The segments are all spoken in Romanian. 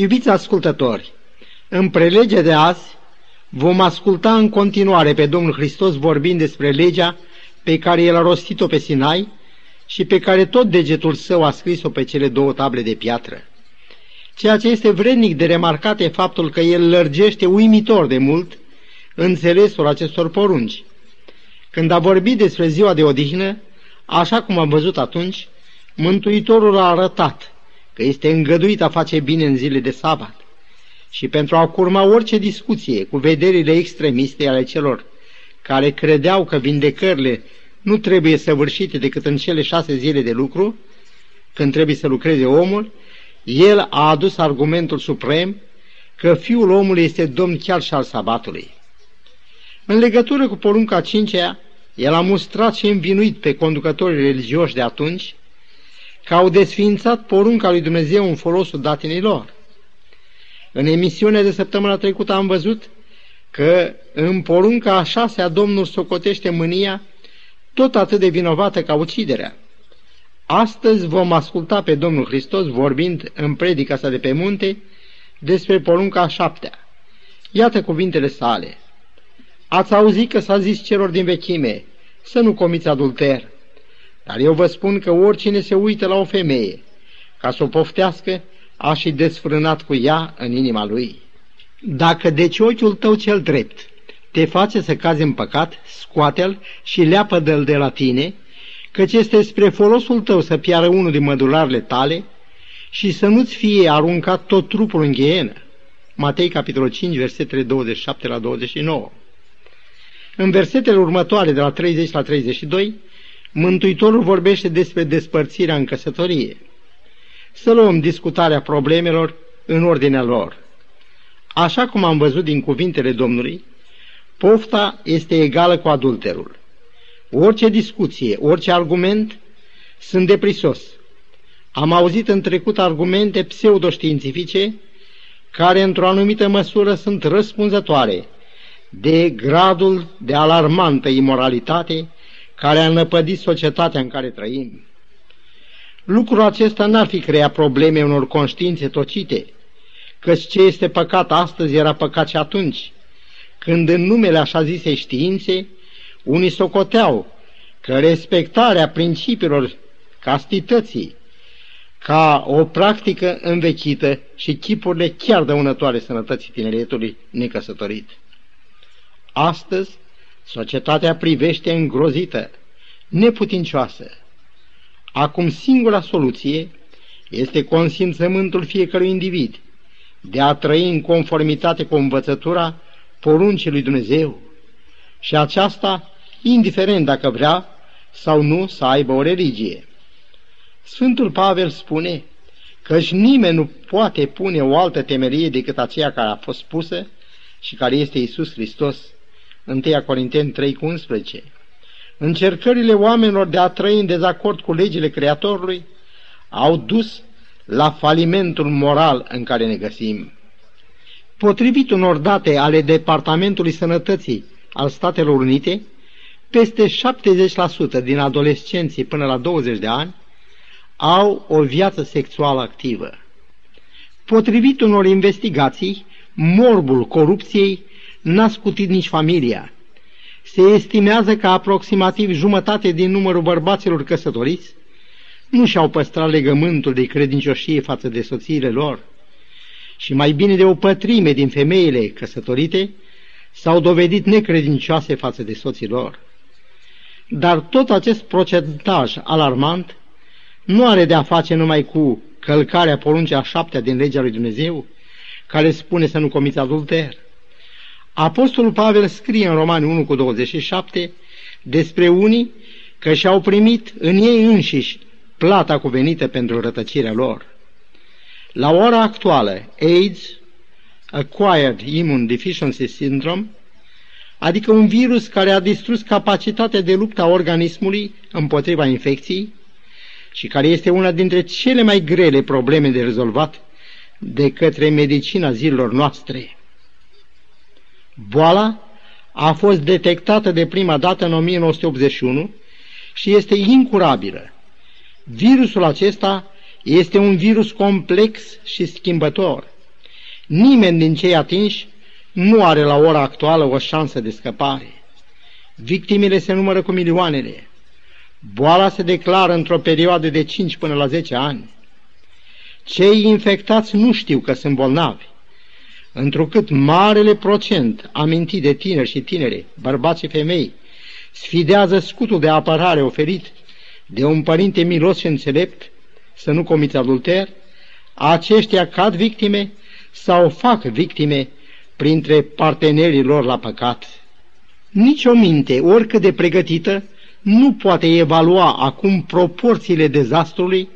Iubiți ascultători, în prelege de azi vom asculta în continuare pe Domnul Hristos vorbind despre legea pe care El a rostit-o pe Sinai și pe care tot degetul său a scris-o pe cele două table de piatră. Ceea ce este vrednic de remarcat e faptul că El lărgește uimitor de mult înțelesul acestor porunci. Când a vorbit despre ziua de odihnă, așa cum am văzut atunci, Mântuitorul a arătat că este îngăduit a face bine în zile de sabat și pentru a curma orice discuție cu vederile extremiste ale celor care credeau că vindecările nu trebuie săvârșite decât în cele șase zile de lucru, când trebuie să lucreze omul, el a adus argumentul suprem că fiul omului este domn chiar și al sabatului. În legătură cu porunca cincea, el a mustrat și învinuit pe conducătorii religioși de atunci că au desfințat porunca lui Dumnezeu în folosul datinilor. În emisiunea de săptămâna trecută am văzut că în porunca a șasea Domnul socotește mânia tot atât de vinovată ca uciderea. Astăzi vom asculta pe Domnul Hristos vorbind în predica sa de pe munte despre porunca a șaptea. Iată cuvintele sale. Ați auzit că s-a zis celor din vechime să nu comiți adulter, dar eu vă spun că oricine se uită la o femeie ca să o poftească, a și desfrânat cu ea în inima lui. Dacă deci ochiul tău cel drept te face să cazi în păcat, scoate-l și leapă-l de la tine, căci este spre folosul tău să piară unul din mădularele tale și să nu-ți fie aruncat tot trupul în ghienă. Matei, capitolul 5, versetele 27 la 29. În versetele următoare, de la 30 la 32, Mântuitorul vorbește despre despărțirea în căsătorie. Să luăm discutarea problemelor în ordinea lor. Așa cum am văzut din cuvintele Domnului, pofta este egală cu adulterul. Orice discuție, orice argument sunt deprisos. Am auzit în trecut argumente pseudoștiințifice care într-o anumită măsură sunt răspunzătoare de gradul de alarmantă imoralitate care a năpădit societatea în care trăim. Lucrul acesta n-ar fi creat probleme unor conștiințe tocite, căci ce este păcat astăzi era păcat și atunci, când în numele așa zisei științe, unii socoteau că respectarea principiilor castității ca o practică învechită și chipurile chiar dăunătoare sănătății tineretului necăsătorit. Astăzi, societatea privește îngrozită, neputincioasă. Acum singura soluție este consimțământul fiecărui individ de a trăi în conformitate cu învățătura poruncii lui Dumnezeu și aceasta indiferent dacă vrea sau nu să aibă o religie. Sfântul Pavel spune căci nimeni nu poate pune o altă temerie decât aceea care a fost pusă și care este Isus Hristos. 1 Corinteni 3 cu 11. Încercările oamenilor de a trăi în dezacord cu legile Creatorului au dus la falimentul moral în care ne găsim. Potrivit unor date ale Departamentului Sănătății al Statelor Unite, peste 70% din adolescenții până la 20 de ani au o viață sexuală activă. Potrivit unor investigații, morbul corupției n-a scutit nici familia. Se estimează că aproximativ jumătate din numărul bărbaților căsătoriți nu și-au păstrat legământul de credincioșie față de soțiile lor și mai bine de o pătrime din femeile căsătorite s-au dovedit necredincioase față de soții lor. Dar tot acest procentaj alarmant nu are de-a face numai cu călcarea poruncii a șaptea din legea lui Dumnezeu, care spune să nu comiți adulter. Apostolul Pavel scrie în Romani 1 cu 27 despre unii că și-au primit în ei înșiși plata cuvenită pentru rătăcirea lor. La ora actuală, AIDS, Acquired Immune Deficiency Syndrome, adică un virus care a distrus capacitatea de luptă a organismului împotriva infecției și care este una dintre cele mai grele probleme de rezolvat de către medicina zilelor noastre. Boala a fost detectată de prima dată în 1981 și este incurabilă. Virusul acesta este un virus complex și schimbător. Nimeni din cei atinși nu are la ora actuală o șansă de scăpare. Victimele se numără cu milioanele. Boala se declară într-o perioadă de 5 până la 10 ani. Cei infectați nu știu că sunt bolnavi, întrucât marele procent amintit de tineri și tinere, bărbați și femei, sfidează scutul de apărare oferit de un părinte milos și înțelept să nu comiți adulter, aceștia cad victime sau fac victime printre partenerii lor la păcat. Nici o minte, oricât de pregătită, nu poate evalua acum proporțiile dezastrului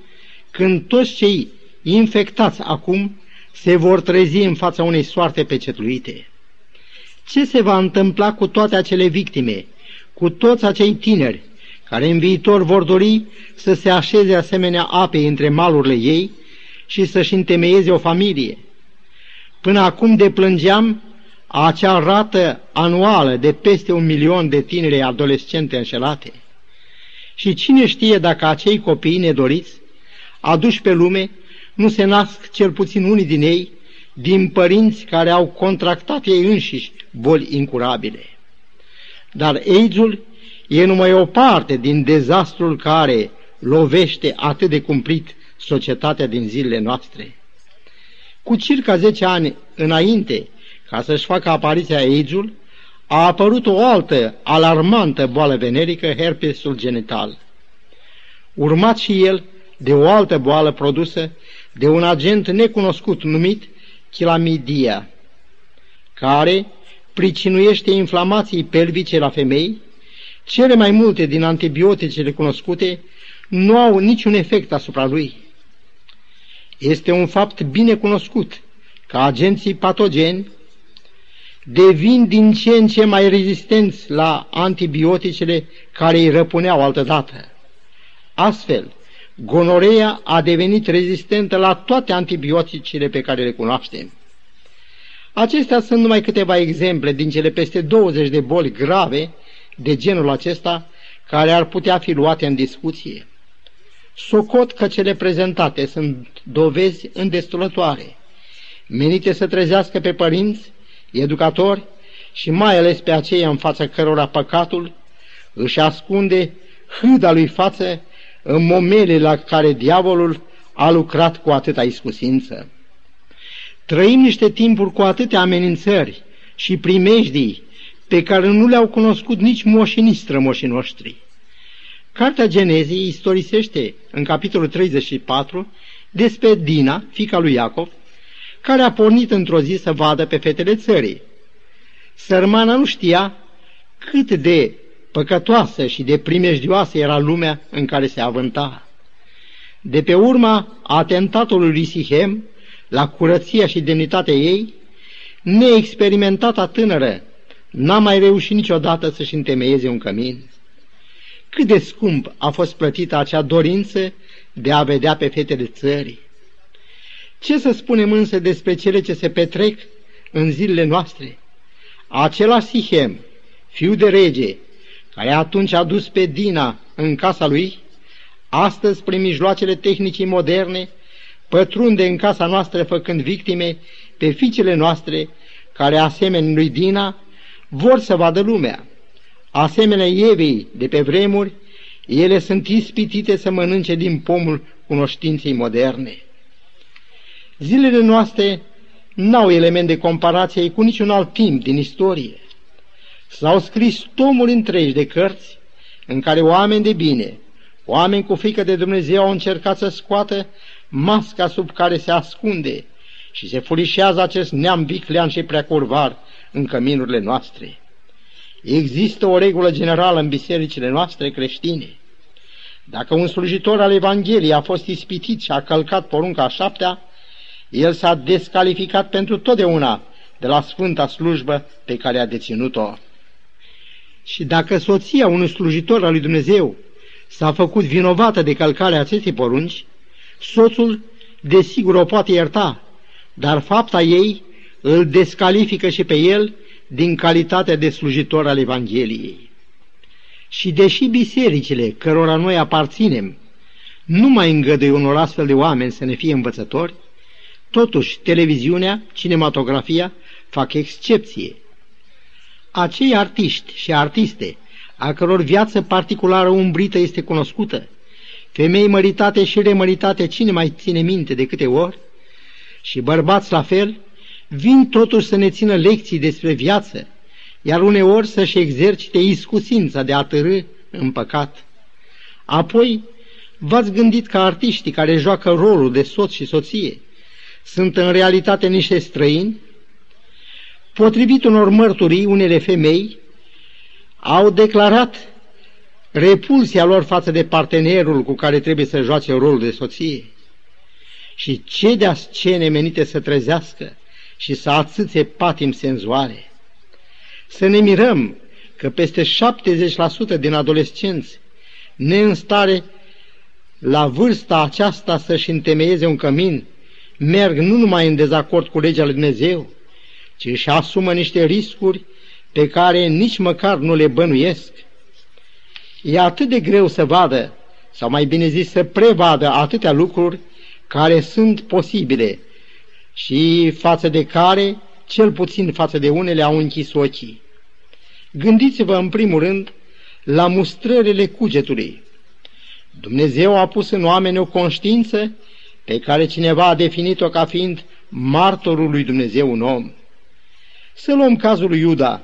când toți cei infectați acum se vor trezi în fața unei soarte pecetluite. Ce se va întâmpla cu toate acele victime, cu toți acei tineri care în viitor vor dori să se așeze asemenea apei între malurile ei și să-și întemeieze o familie? Până acum deplângeam acea rată anuală de peste un milion de tinere adolescente înșelate. Și cine știe dacă acei copii nedoriți, aduși pe lume, nu se nasc cel puțin unii din ei din părinți care au contractat ei înșiși boli incurabile. Dar AIDS-ul e numai o parte din dezastrul care lovește atât de cumplit societatea din zilele noastre. Cu circa 10 ani înainte ca să-și facă apariția AIDS-ul, a apărut o altă alarmantă boală venerică, herpesul genital. Urmat și el de o altă boală produsă de un agent necunoscut numit chilamidia, care pricinuiește inflamații pelvice la femei, cele mai multe din antibioticele cunoscute nu au niciun efect asupra lui. Este un fapt bine cunoscut că agenții patogeni devin din ce în ce mai rezistenți la antibioticele care îi răpuneau altădată. Astfel, gonoreea a devenit rezistentă la toate antibioticele pe care le cunoaștem. Acestea sunt numai câteva exemple din cele peste 20 de boli grave de genul acesta care ar putea fi luate în discuție. Socot că cele prezentate sunt dovezi îndestulătoare, menite să trezească pe părinți educatori și mai ales pe aceia în fața cărora păcatul își ascunde hâda lui față în momele la care diavolul a lucrat cu atâta iscusință. Trăim niște timpuri cu atâtea amenințări și primejdii pe care nu le-au cunoscut nici moșii, nici strămoșii noștri. Cartea Genezii istorisește în capitolul 34 despre Dina, fica lui Iacov, care a pornit într-o zi să vadă pe fetele țării. Sărmana nu știa cât de păcătoasă și de primejdioasă era lumea în care se avânta. De pe urma atentatului lui Sihem, la curăția și demnitatea ei, neexperimentata tânără n-a mai reușit niciodată să-și întemeieze un cămin. Cât de scump a fost plătită acea dorință de a vedea pe fetele țării. Ce să spunem însă despre cele ce se petrec în zilele noastre? Acela Sihem, fiu de rege, care atunci a dus pe Dina în casa lui, astăzi, prin mijloacele tehnicii moderne, pătrunde în casa noastră făcând victime pe fiicele noastre, care, asemenea lui Dina, vor să vadă lumea. Asemenea Evei de pe vremuri, ele sunt ispitite să mănânce din pomul cunoștinței moderne. Zilele noastre n-au element de comparație cu niciun alt timp din istorie. S-au scris tomuri întregi de cărți în care oameni de bine, oameni cu frică de Dumnezeu au încercat să scoată masca sub care se ascunde și se furișează acest neam viclean și preacurvar în căminurile noastre. Există o regulă generală în bisericile noastre creștine. Dacă un slujitor al Evangheliei a fost ispitit și a călcat porunca a șaptea, el s-a descalificat pentru totdeauna de la sfânta slujbă pe care a deținut-o. Și dacă soția unui slujitor al lui Dumnezeu s-a făcut vinovată de călcarea acestei porunci, soțul desigur o poate ierta, dar fapta ei îl descalifică și pe el din calitatea de slujitor al Evangheliei. Și deși bisericile cărora noi aparținem nu mai îngăduie unor astfel de oameni să ne fie învățători, Totuși, televiziunea, cinematografia fac excepție. Acei artiști și artiste, a căror viață particulară umbrită este cunoscută, femei măritate și remăritate, cine mai ține minte de câte ori, și bărbați la fel, vin totuși să ne țină lecții despre viață, iar uneori să-și exercite iscusința de a târâ în păcat. Apoi, v-ați gândit că artiștii care joacă rolul de soț și soție sunt în realitate niște străini? Potrivit unor mărturii, unele femei au declarat repulsia lor față de partenerul cu care trebuie să joace rolul de soție. Și ce de scene menite să trezească și să atâțe patim senzuale. Să ne mirăm că peste 70% din adolescenți, neînstare la vârsta aceasta să-și întemeieze un cămin, merg nu numai în dezacord cu legea lui Dumnezeu, ci își asumă niște riscuri pe care nici măcar nu le bănuiesc. E atât de greu să vadă, sau mai bine zis să prevadă atâtea lucruri care sunt posibile și față de care, cel puțin față de unele, au închis ochii. Gândiți-vă în primul rând la mustrările cugetului. Dumnezeu a pus în oameni o conștiință pe care cineva a definit-o ca fiind martorul lui Dumnezeu un om. Să luăm cazul lui Iuda,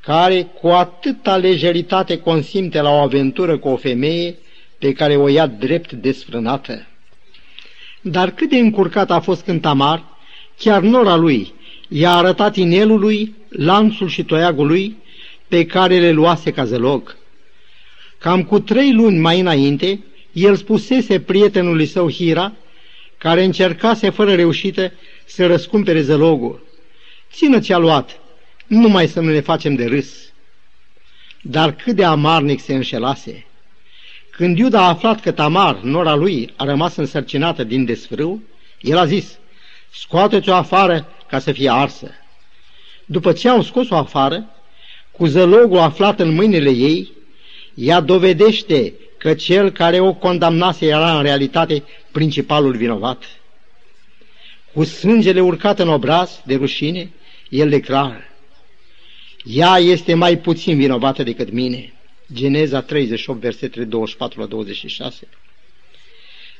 care cu atâta lejeritate consimte la o aventură cu o femeie pe care o ia drept desfrânată. Dar cât de încurcat a fost când Tamar, chiar nora lui, i-a arătat inelului, lanțul și toiagul lui, pe care le luase ca zălog. Cam cu trei luni mai înainte, el spusese prietenului său Hira, care încercase fără reușită să răscumpere zălogul. Țină ce-a luat, numai să nu ne facem de râs. Dar cât de amarnic se înșelase. Când Iuda a aflat că Tamar, nora lui, a rămas însărcinată din desfrâu, el a zis, scoateți-o afară ca să fie arsă. După ce au scos-o afară, cu zălogul aflat în mâinile ei, ea dovedește că cel care o condamnase era în realitate principalul vinovat. Cu sângele urcat în obraz de rușine, el declară, ea este mai puțin vinovată decât mine. Geneza 38, versetele 24 la 26.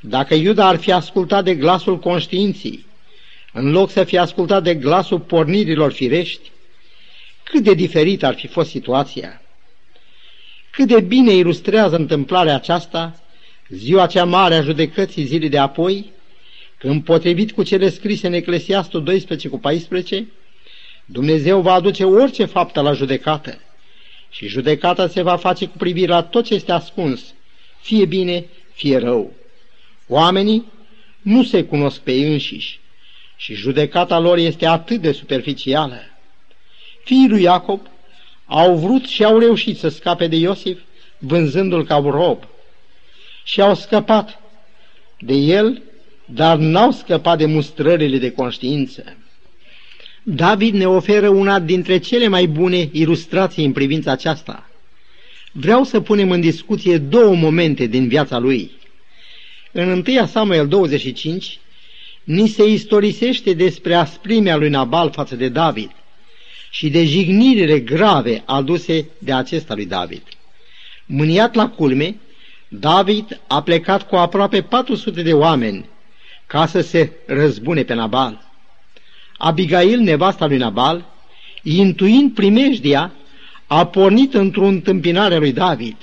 Dacă Iuda ar fi ascultat de glasul conștiinții, în loc să fie ascultat de glasul pornirilor firești, cât de diferit ar fi fost situația. Cât de bine ilustrează întâmplarea aceasta ziua cea mare a judecății zilei de apoi, când potrivit cu cele scrise în Eclesiastul 12 cu 14, Dumnezeu va aduce orice faptă la judecată și judecata se va face cu privire la tot ce este ascuns, fie bine, fie rău. Oamenii nu se cunosc pe ei înșiși și judecata lor este atât de superficială. Fiii lui Iacob au vrut și au reușit să scape de Iosif, vânzându-l ca un rob. Și au scăpat de el, dar n-au scăpat de mustrările de conștiință. David ne oferă una dintre cele mai bune ilustrații în privința aceasta. Vreau să punem în discuție două momente din viața lui. În 1 Samuel 25, ni se istorisește despre asprimea lui Nabal față de David și de jignirile grave aduse de acesta lui David. Mâniat la culme, David a plecat cu aproape 400 de oameni ca să se răzbune pe Nabal. Abigail, nevasta lui Nabal, intuind primejdia, a pornit într-o întâmpinare lui David.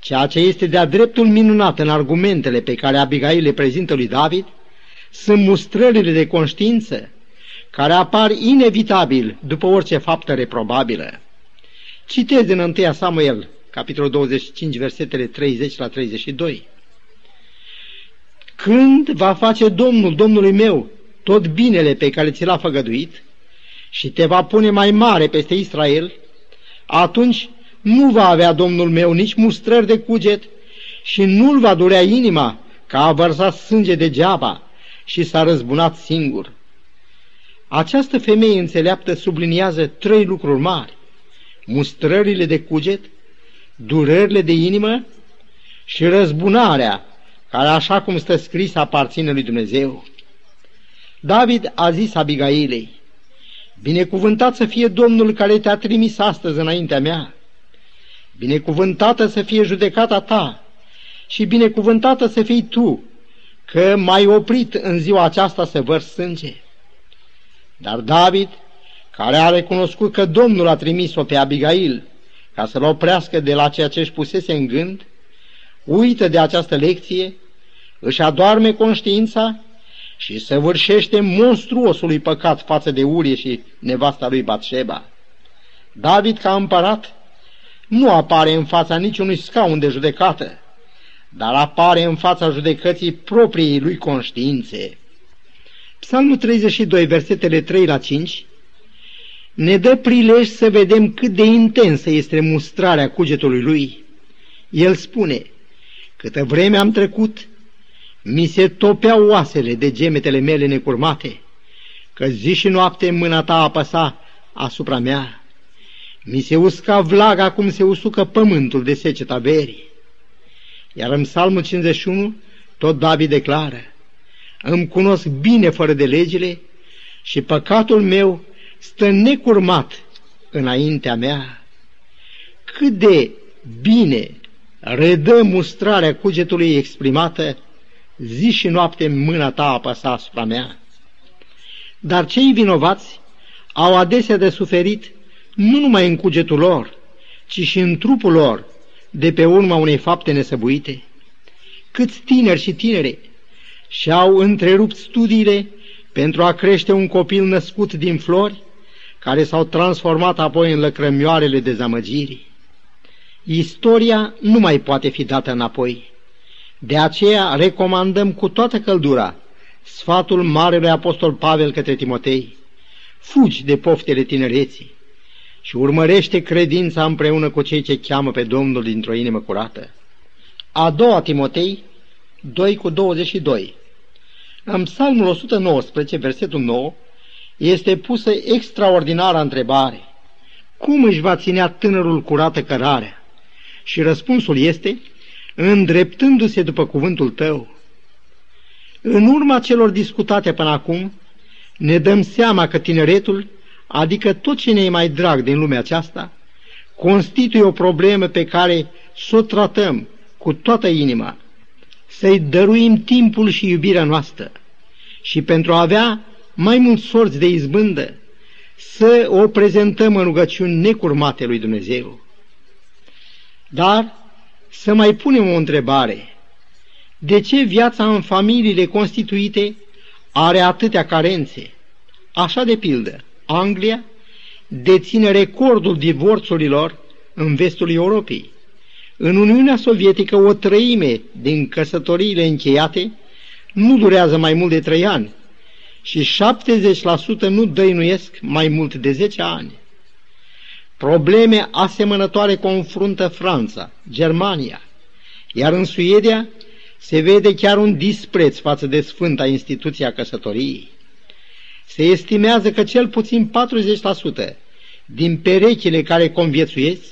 Ceea ce este de-a dreptul minunat în argumentele pe care Abigail le prezintă lui David sunt mustrările de conștiință care apar inevitabil după orice faptă reprobabilă. Citez din 1 Samuel, capitolul 25, versetele 30 la 32. Când va face Domnul Domnului meu tot binele pe care ți l-a făgăduit și te va pune mai mare peste Israel, atunci nu va avea Domnul meu nici mustrări de cuget și nu-l va durea inima că a vărsat sânge degeaba și s-a răzbunat singur. Această femeie înțeleaptă subliniază trei lucruri mari. Mustrările de cuget, durările de inimă și răzbunarea, care, așa cum stă scris, aparține lui Dumnezeu. David a zis Abigailei, Binecuvântat să fie Domnul care te-a trimis astăzi înaintea mea. Binecuvântată să fie judecata ta și binecuvântată să fii tu, că m-ai oprit în ziua aceasta să vărs sânge. Dar David, care a recunoscut că Domnul a trimis-o pe Abigail ca să-l oprească de la ceea ce își pusese în gând, uită de această lecție, își adorme conștiința și săvârșește monstruosului păcat față de Urie și nevasta lui Batșeba. David, ca împărat, nu apare în fața niciunui scaun de judecată, dar apare în fața judecății propriei lui conștiințe. Psalmul 32, versetele 3 la 5, ne dă prilej să vedem cât de intensă este mustrarea cugetului lui. El spune, câtă vreme am trecut, mi se topeau oasele de gemetele mele necurmate, că zi și noapte mâna ta apăsa asupra mea. Mi se usca vlaga cum se usucă pământul de seceta verii. Iar în psalmul 51, tot David declară, Îmi cunosc bine fără de legile și păcatul meu stă necurmat înaintea mea. Cât de bine redă mustrarea cugetului exprimată, zi și noapte mâna ta apăsa asupra mea. Dar cei vinovați au adesea de suferit nu numai în cugetul lor, ci și în trupul lor, de pe urma unei fapte nesăbuite. Câți tineri și tinere și-au întrerupt studiile pentru a crește un copil născut din flori, care s-au transformat apoi în lăcrămioarele dezamăgirii. Istoria nu mai poate fi dată înapoi. De aceea recomandăm cu toată căldura sfatul Marele Apostol Pavel către Timotei. Fugi de poftele tinereții și urmărește credința împreună cu cei ce cheamă pe Domnul dintr-o inimă curată. A doua Timotei 2 cu 22 În psalmul 119, versetul 9, este pusă extraordinară întrebare. Cum își va ținea tânărul curată cărarea? Și răspunsul este, îndreptându-se după cuvântul tău. În urma celor discutate până acum, ne dăm seama că tineretul, adică tot ce ne e mai drag din lumea aceasta, constituie o problemă pe care să o tratăm cu toată inima, să-i dăruim timpul și iubirea noastră și pentru a avea mai mulți sorți de izbândă, să o prezentăm în rugăciuni necurmate lui Dumnezeu. Dar să mai punem o întrebare. De ce viața în familiile constituite are atâtea carențe? Așa de pildă, Anglia deține recordul divorțurilor în vestul Europei. În Uniunea Sovietică o treime din căsătoriile încheiate nu durează mai mult de trei ani și 70% nu dăinuiesc mai mult de 10 ani. Probleme asemănătoare confruntă Franța, Germania, iar în Suedia se vede chiar un dispreț față de sfânta instituția căsătoriei. Se estimează că cel puțin 40% din perechile care conviețuiesc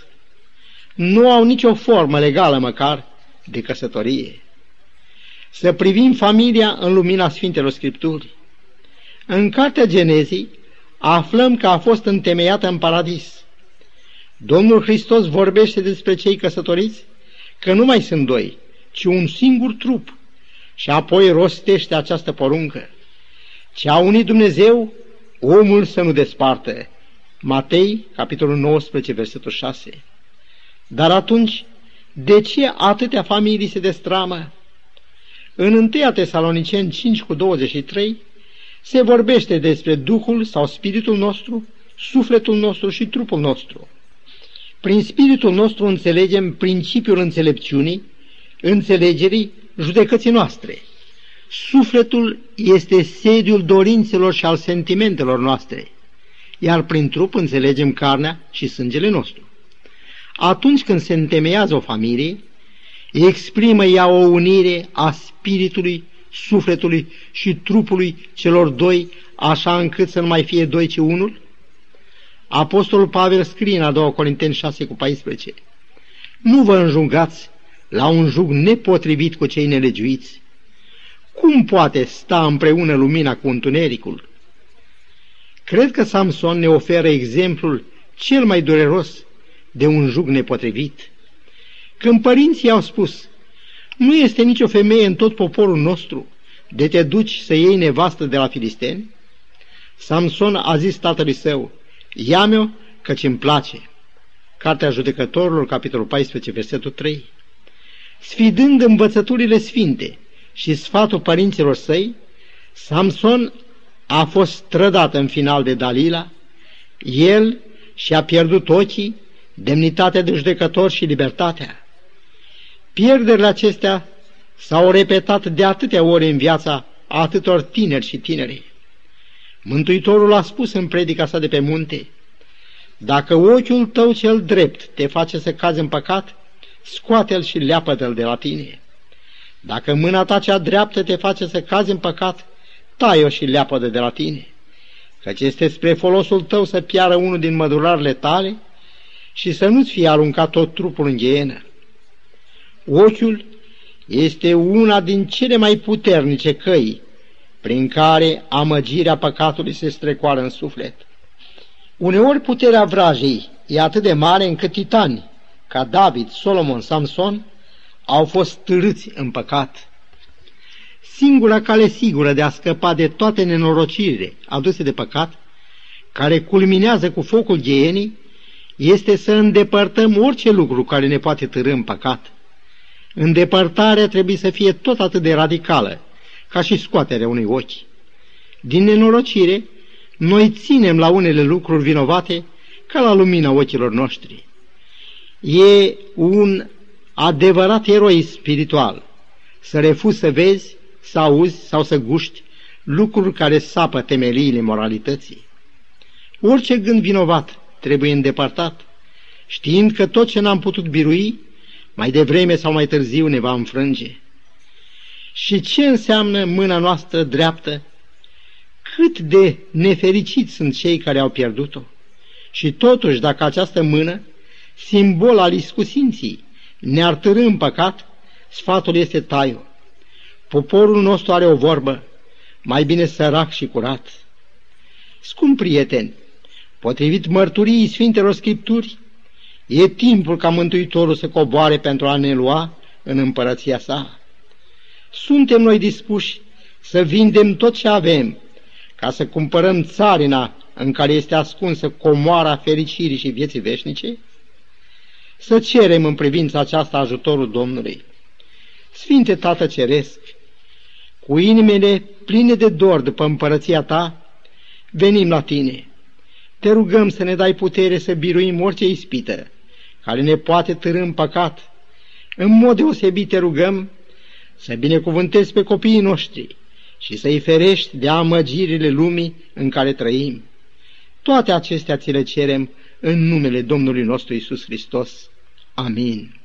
nu au nicio formă legală măcar de căsătorie. Să privim familia în lumina Sfintelor Scripturi. În Cartea Genezii aflăm că a fost întemeiată în paradis. Domnul Hristos vorbește despre cei căsătoriți că nu mai sunt doi, ci un singur trup și apoi rostește această poruncă. Ce a unit Dumnezeu, omul să nu despartă. Matei, capitolul 19, versetul 6. Dar atunci, de ce atâtea familii se destramă? În 1 Tesaloniceni 5 cu 23 se vorbește despre Duhul sau Spiritul nostru, sufletul nostru și trupul nostru. Prin Spiritul nostru înțelegem principiul înțelepciunii, înțelegerii, judecății noastre. Sufletul este sediul dorințelor și al sentimentelor noastre, iar prin trup înțelegem carnea și sângele nostru. Atunci când se întemeiază o familie, exprimă ea o unire a spiritului, sufletului și trupului celor doi, așa încât să nu mai fie doi, ci unul? Apostolul Pavel scrie în a doua Corinteni 6 cu 14. Nu vă înjungați la un jug nepotrivit cu cei nelegiuiți. Cum poate sta împreună lumina cu întunericul? Cred că Samson ne oferă exemplul cel mai dureros de un jug nepotrivit. Când părinții au spus, nu este nicio femeie în tot poporul nostru de te duci să iei nevastă de la filisteni, Samson a zis tatălui său, ia-mi-o căci îmi place. Cartea Judecătorilor, capitolul 14, versetul 3. Sfidând învățăturile sfinte și sfatul părinților săi, Samson a fost trădat în final de Dalila, el și-a pierdut ochii, demnitatea de judecător și libertatea. Pierderile acestea s-au repetat de atâtea ori în viața atâtor tineri și tineri. Mântuitorul a spus în predica sa de pe munte, Dacă ochiul tău cel drept te face să cazi în păcat, scoate-l și leapă-te-l de la tine. Dacă mâna ta cea dreaptă te face să cazi în păcat, tai-o și leapă de la tine, căci este spre folosul tău să piară unul din mădurarele tale și să nu-ți fie aruncat tot trupul în ghienă. Ochiul este una din cele mai puternice căi prin care amăgirea păcatului se strecoară în suflet. Uneori puterea vrajei e atât de mare încât titani, ca David, Solomon, Samson, au fost târâți în păcat. Singura cale sigură de a scăpa de toate nenorocirile aduse de păcat, care culminează cu focul ghienii, este să îndepărtăm orice lucru care ne poate târâ în păcat. Îndepărtarea trebuie să fie tot atât de radicală, ca și scoaterea unui ochi. Din nenorocire, noi ținem la unele lucruri vinovate ca la lumina ochilor noștri. E un adevărat eroi spiritual să refuzi să vezi, să auzi sau să guști lucruri care sapă temeliile moralității. Orice gând vinovat trebuie îndepărtat, știind că tot ce n-am putut birui, mai devreme sau mai târziu ne va înfrânge. Și ce înseamnă mâna noastră dreaptă? Cât de nefericiți sunt cei care au pierdut-o. Și totuși, dacă această mână, simbol al iscusinții, ne-ar târâ în păcat, sfatul este taiu. Poporul nostru are o vorbă, mai bine sărac și curat. Scump prieteni, potrivit mărturiei Sfintelor Scripturi, e timpul ca Mântuitorul să coboare pentru a ne lua în împărăția sa. Suntem noi dispuși să vindem tot ce avem, ca să cumpărăm țarina în care este ascunsă comoara fericirii și vieții veșnice? Să cerem în privința aceasta ajutorul Domnului. Sfinte Tată Ceresc, cu inimile pline de dor după împărăția Ta, venim la Tine. Te rugăm să ne dai putere să biruim orice ispită, care ne poate târâ în păcat. În mod deosebit te rugăm să binecuvântezi pe copiii noștri și să-i ferești de amăgirile lumii în care trăim. Toate acestea ți le cerem în numele Domnului nostru Isus Hristos. Amin.